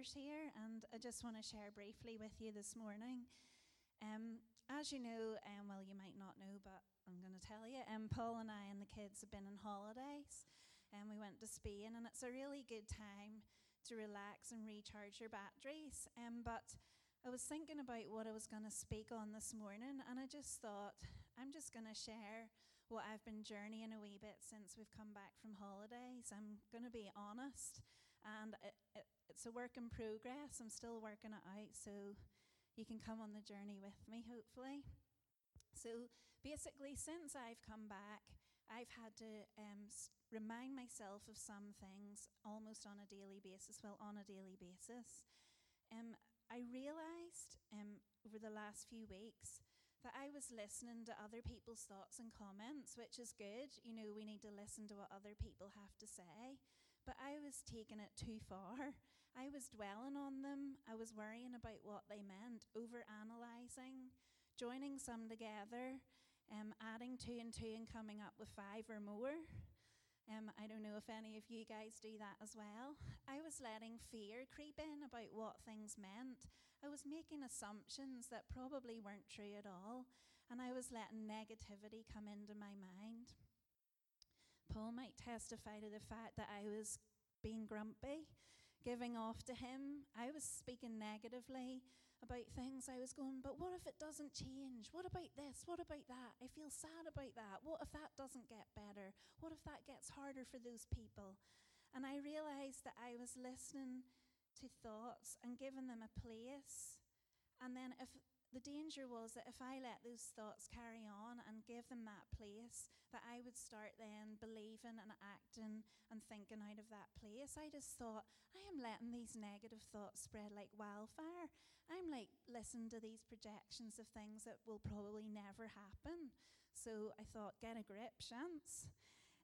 leaders here, and I just want to share briefly with you this morning. Um, as you know, um, well, you might not know, but I'm going to tell you, um, Paul and I and the kids have been on holidays, and we went to Spain, and it's a really good time to relax and recharge your batteries. Um, but I was thinking about what I was going to speak on this morning, and I just thought I'm just going to share what I've been journeying a wee bit since we've come back from holidays. I'm going to be honest, and it, it, it's a work in progress. I'm still working it out, so you can come on the journey with me, hopefully. So basically, since I've come back, I've had to um, remind myself of some things almost on a daily basis. Well, on a daily basis. Um, I realized um, over the last few weeks that I was listening to other people's thoughts and comments, which is good. You know, we need to listen to what other people have to say. But I was taking it too far. I was dwelling on them. I was worrying about what they meant, over analysing, joining some together, um, adding two and two and coming up with five or more. Um, I don't know if any of you guys do that as well. I was letting fear creep in about what things meant. I was making assumptions that probably weren't true at all, and I was letting negativity come into my mind. Paul might testify to the fact that I was being grumpy, giving off to him. I was speaking negatively about things. I was going, but what if it doesn't change? What about this? What about that? I feel sad about that. What if that doesn't get better? What if that gets harder for those people? And I realized that I was listening to thoughts and giving them a place. And then if the danger was that if I let those thoughts carry on and give them that place, that I would start then believing and acting and thinking out of that place. I just thought, I am letting these negative thoughts spread like wildfire. I'm like listening to these projections of things that will probably never happen. So I thought, get a grip, chance.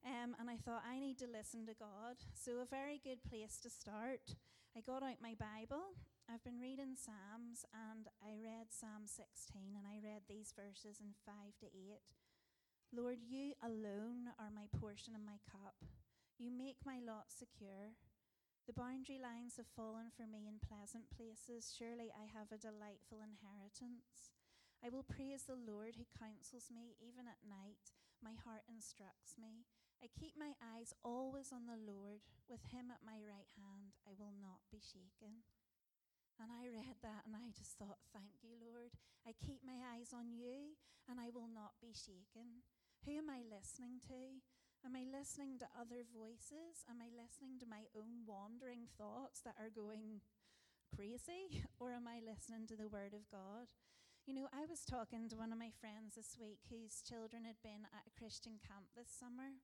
Um, and I thought, I need to listen to God. So, a very good place to start. I got out my Bible I've been reading Psalms and I read Psalm 16 and I read these verses in 5 to 8. Lord, you alone are my portion and my cup. You make my lot secure. The boundary lines have fallen for me in pleasant places. Surely I have a delightful inheritance. I will praise the Lord who counsels me even at night. My heart instructs me. I keep my eyes always on the Lord. With him at my right hand, I will not be shaken. And I read that and I just thought, thank you, Lord. I keep my eyes on you and I will not be shaken. Who am I listening to? Am I listening to other voices? Am I listening to my own wandering thoughts that are going crazy? Or am I listening to the Word of God? You know, I was talking to one of my friends this week whose children had been at a Christian camp this summer.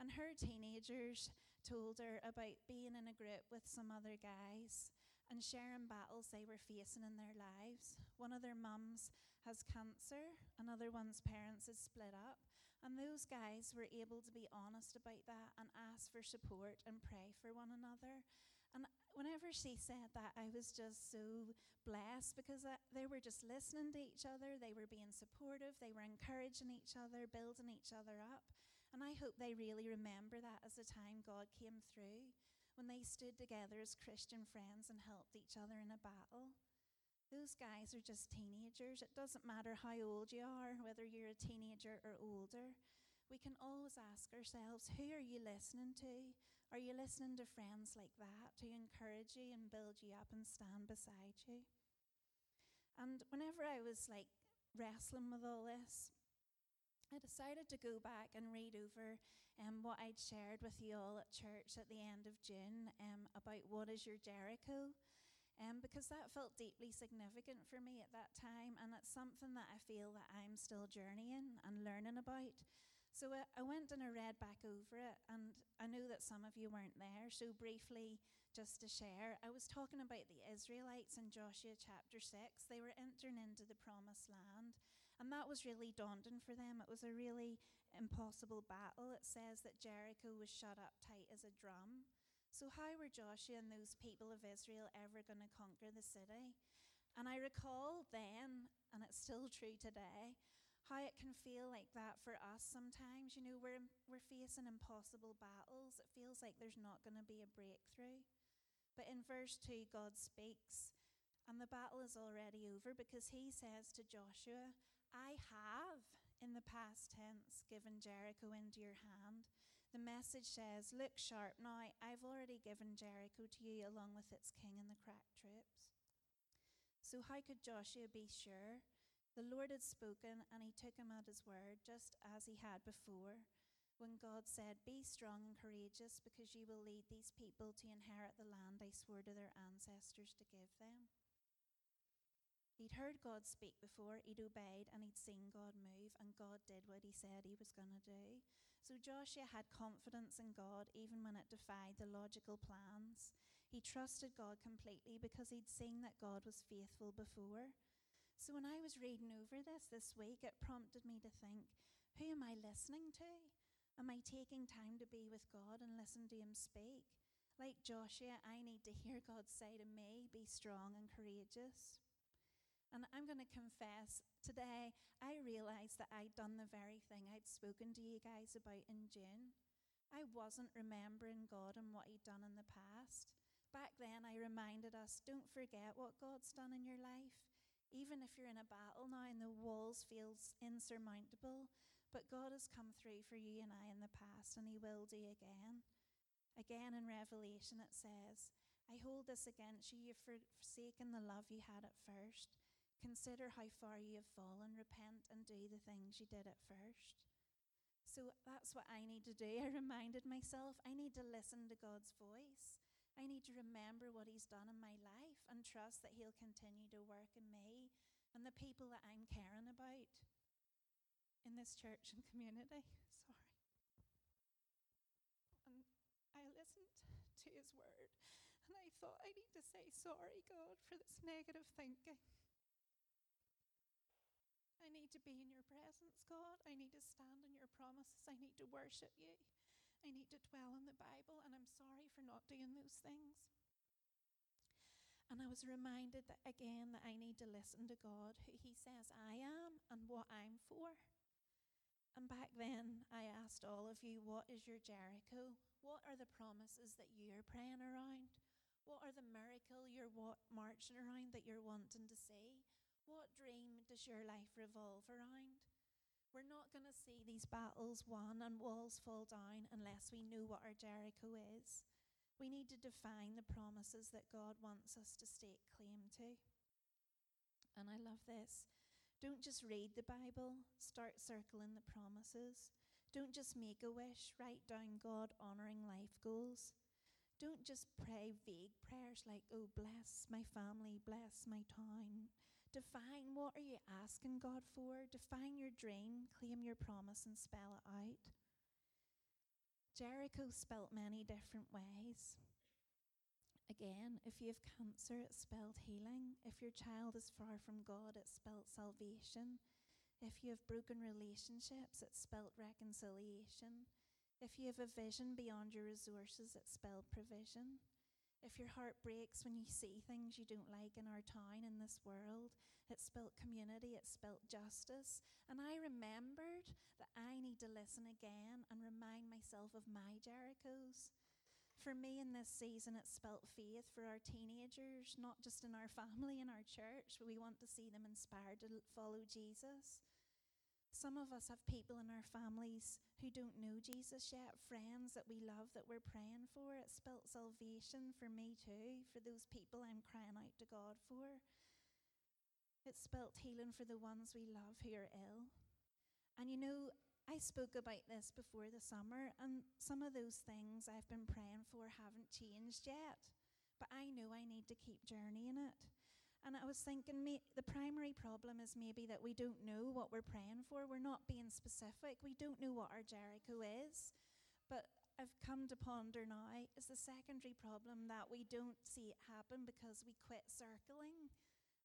And her teenagers told her about being in a group with some other guys and sharing battles they were facing in their lives. One of their mums has cancer, another one's parents is split up, and those guys were able to be honest about that and ask for support and pray for one another. And whenever she said that, I was just so blessed because they were just listening to each other, they were being supportive, they were encouraging each other, building each other up. And I hope they really remember that as the time God came through when they stood together as Christian friends and helped each other in a battle. Those guys are just teenagers. It doesn't matter how old you are, whether you're a teenager or older. We can always ask ourselves, who are you listening to? Are you listening to friends like that to encourage you and build you up and stand beside you? And whenever I was like wrestling with all this, I decided to go back and read over um, what I'd shared with you all at church at the end of June um, about what is your Jericho. Um, because that felt deeply significant for me at that time, and it's something that I feel that I'm still journeying and learning about. So I, I went and I read back over it, and I know that some of you weren't there. So, briefly, just to share, I was talking about the Israelites in Joshua chapter 6. They were entering into the promised land, and that was really daunting for them. It was a really impossible battle. It says that Jericho was shut up tight as a drum. So, how were Joshua and those people of Israel ever going to conquer the city? And I recall then, and it's still true today, how it can feel like that for us sometimes. You know, we're, we're facing impossible battles. It feels like there's not going to be a breakthrough. But in verse 2, God speaks, and the battle is already over because he says to Joshua, I have, in the past tense, given Jericho into your hand. The message says, Look sharp now, I've already given Jericho to you along with its king and the crack troops. So, how could Joshua be sure? The Lord had spoken, and he took him at his word, just as he had before, when God said, Be strong and courageous, because you will lead these people to inherit the land I swore to their ancestors to give them. He'd heard God speak before, he'd obeyed, and he'd seen God move, and God did what he said he was going to do. So Joshua had confidence in God even when it defied the logical plans. He trusted God completely because he'd seen that God was faithful before. So when I was reading over this this week, it prompted me to think who am I listening to? Am I taking time to be with God and listen to him speak? Like Joshua, I need to hear God say to me, Be strong and courageous. And I'm going to confess today, I realized that I'd done the very thing I'd spoken to you guys about in June. I wasn't remembering God and what He'd done in the past. Back then, I reminded us don't forget what God's done in your life. Even if you're in a battle now and the walls feels insurmountable, but God has come through for you and I in the past, and He will do again. Again in Revelation, it says, I hold this against you. You've forsaken the love you had at first. Consider how far you have fallen. Repent and do the things you did at first. So that's what I need to do. I reminded myself I need to listen to God's voice. I need to remember what He's done in my life and trust that He'll continue to work in me and the people that I'm caring about in this church and community. Sorry. And I listened to His word and I thought, I need to say sorry, God, for this negative thinking. Need to be in your presence, God. I need to stand on your promises. I need to worship you. I need to dwell in the Bible, and I'm sorry for not doing those things. And I was reminded that again that I need to listen to God, who He says I am and what I'm for. And back then, I asked all of you, What is your Jericho? What are the promises that you're praying around? What are the miracle you're wa- marching around that you're wanting to see? What dream does your life revolve around? We're not going to see these battles won and walls fall down unless we know what our Jericho is. We need to define the promises that God wants us to stake claim to. And I love this. Don't just read the Bible, start circling the promises. Don't just make a wish, write down God honoring life goals. Don't just pray vague prayers like, oh, bless my family, bless my town, Define what are you asking God for? Define your dream, claim your promise, and spell it out. Jericho spelt many different ways. Again, if you have cancer, it's spelled healing. If your child is far from God, it's spelled salvation. If you have broken relationships, it's spelled reconciliation. If you have a vision beyond your resources, it's spelled provision. If your heart breaks when you see things you don't like in our town, in this world, it's spelt community, it's spelt justice. And I remembered that I need to listen again and remind myself of my Jerichos. For me in this season, it's spelt faith for our teenagers, not just in our family and our church, but we want to see them inspired to follow Jesus. Some of us have people in our families who don't know Jesus yet, friends that we love that we're praying for. It's spelt salvation for me too, for those people I'm crying out to God for. It's spelt healing for the ones we love who are ill. And you know, I spoke about this before the summer, and some of those things I've been praying for haven't changed yet. But I know I need to keep journeying it. And I was thinking, may, the primary problem is maybe that we don't know what we're praying for. We're not being specific. We don't know what our Jericho is. But I've come to ponder now is the secondary problem that we don't see it happen because we quit circling.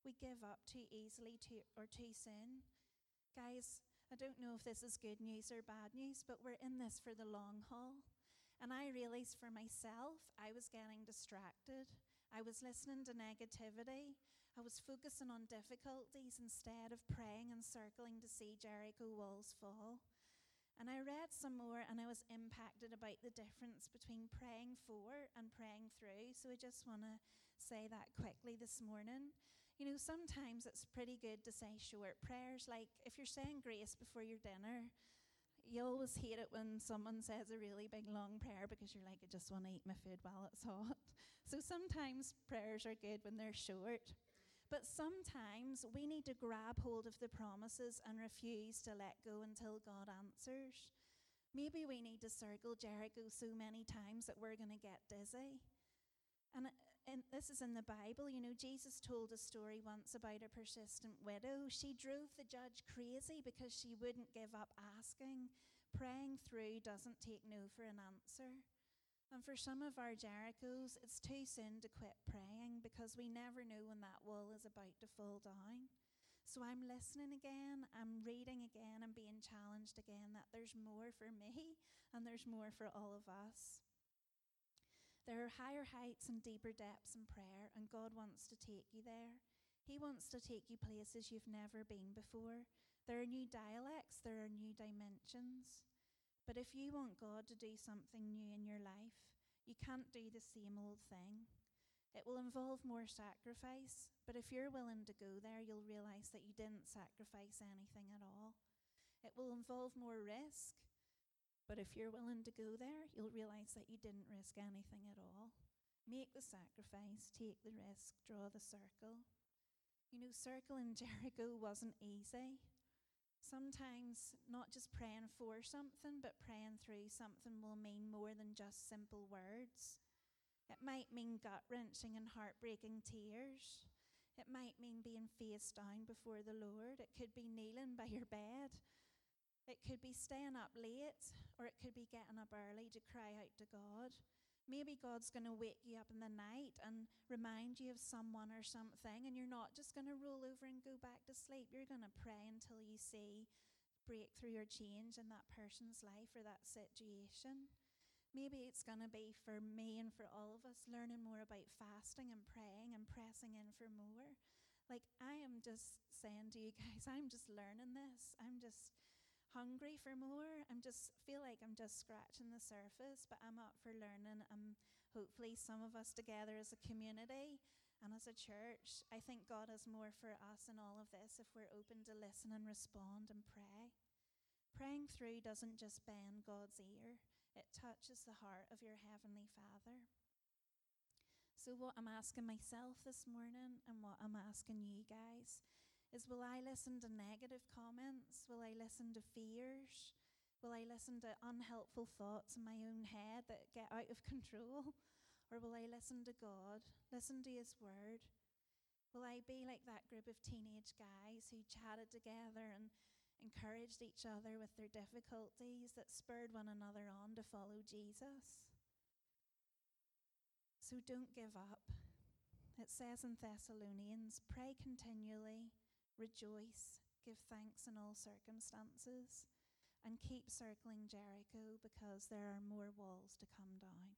We give up too easily too, or too soon. Guys, I don't know if this is good news or bad news, but we're in this for the long haul. And I realized for myself, I was getting distracted. I was listening to negativity. I was focusing on difficulties instead of praying and circling to see Jericho walls fall. And I read some more and I was impacted about the difference between praying for and praying through. So I just want to say that quickly this morning. You know, sometimes it's pretty good to say short prayers, like if you're saying grace before your dinner, you always hate it when someone says a really big long prayer because you're like, I just want to eat my food while it's hot. So sometimes prayers are good when they're short. But sometimes we need to grab hold of the promises and refuse to let go until God answers. Maybe we need to circle Jericho so many times that we're going to get dizzy. And, and this is in the Bible. You know, Jesus told a story once about a persistent widow. She drove the judge crazy because she wouldn't give up asking. Praying through doesn't take no for an answer. And for some of our Jerichos, it's too soon to quit praying because we never know when that wall is about to fall down. So I'm listening again, I'm reading again, I'm being challenged again that there's more for me and there's more for all of us. There are higher heights and deeper depths in prayer, and God wants to take you there. He wants to take you places you've never been before. There are new dialects, there are new dimensions. But if you want God to do something new in your life, you can't do the same old thing. It will involve more sacrifice, but if you're willing to go there, you'll realize that you didn't sacrifice anything at all. It will involve more risk, but if you're willing to go there, you'll realize that you didn't risk anything at all. Make the sacrifice, take the risk, draw the circle. You know, circling Jericho wasn't easy. Sometimes not just praying for something, but praying through something will mean more than just simple words. It might mean gut wrenching and heartbreaking tears. It might mean being face down before the Lord. It could be kneeling by your bed. It could be staying up late, or it could be getting up early to cry out to God. Maybe God's going to wake you up in the night and remind you of someone or something, and you're not just going to roll over and go back to sleep. You're going to pray until you see breakthrough or change in that person's life or that situation. Maybe it's going to be for me and for all of us learning more about fasting and praying and pressing in for more. Like, I am just saying to you guys, I'm just learning this. I'm just hungry for more. I'm just feel like I'm just scratching the surface, but I'm up for learning. And hopefully, some of us together as a community and as a church, I think God has more for us in all of this if we're open to listen and respond and pray. Praying through doesn't just bend God's ear, it touches the heart of your Heavenly Father. So, what I'm asking myself this morning and what I'm asking you guys is will I listen to negative comments? Will I listen to fears? Will I listen to unhelpful thoughts in my own head that get out of control? Or will I listen to God, listen to His word? Will I be like that group of teenage guys who chatted together and encouraged each other with their difficulties that spurred one another on to follow Jesus? So don't give up. It says in Thessalonians, pray continually Rejoice, give thanks in all circumstances, and keep circling Jericho because there are more walls to come down.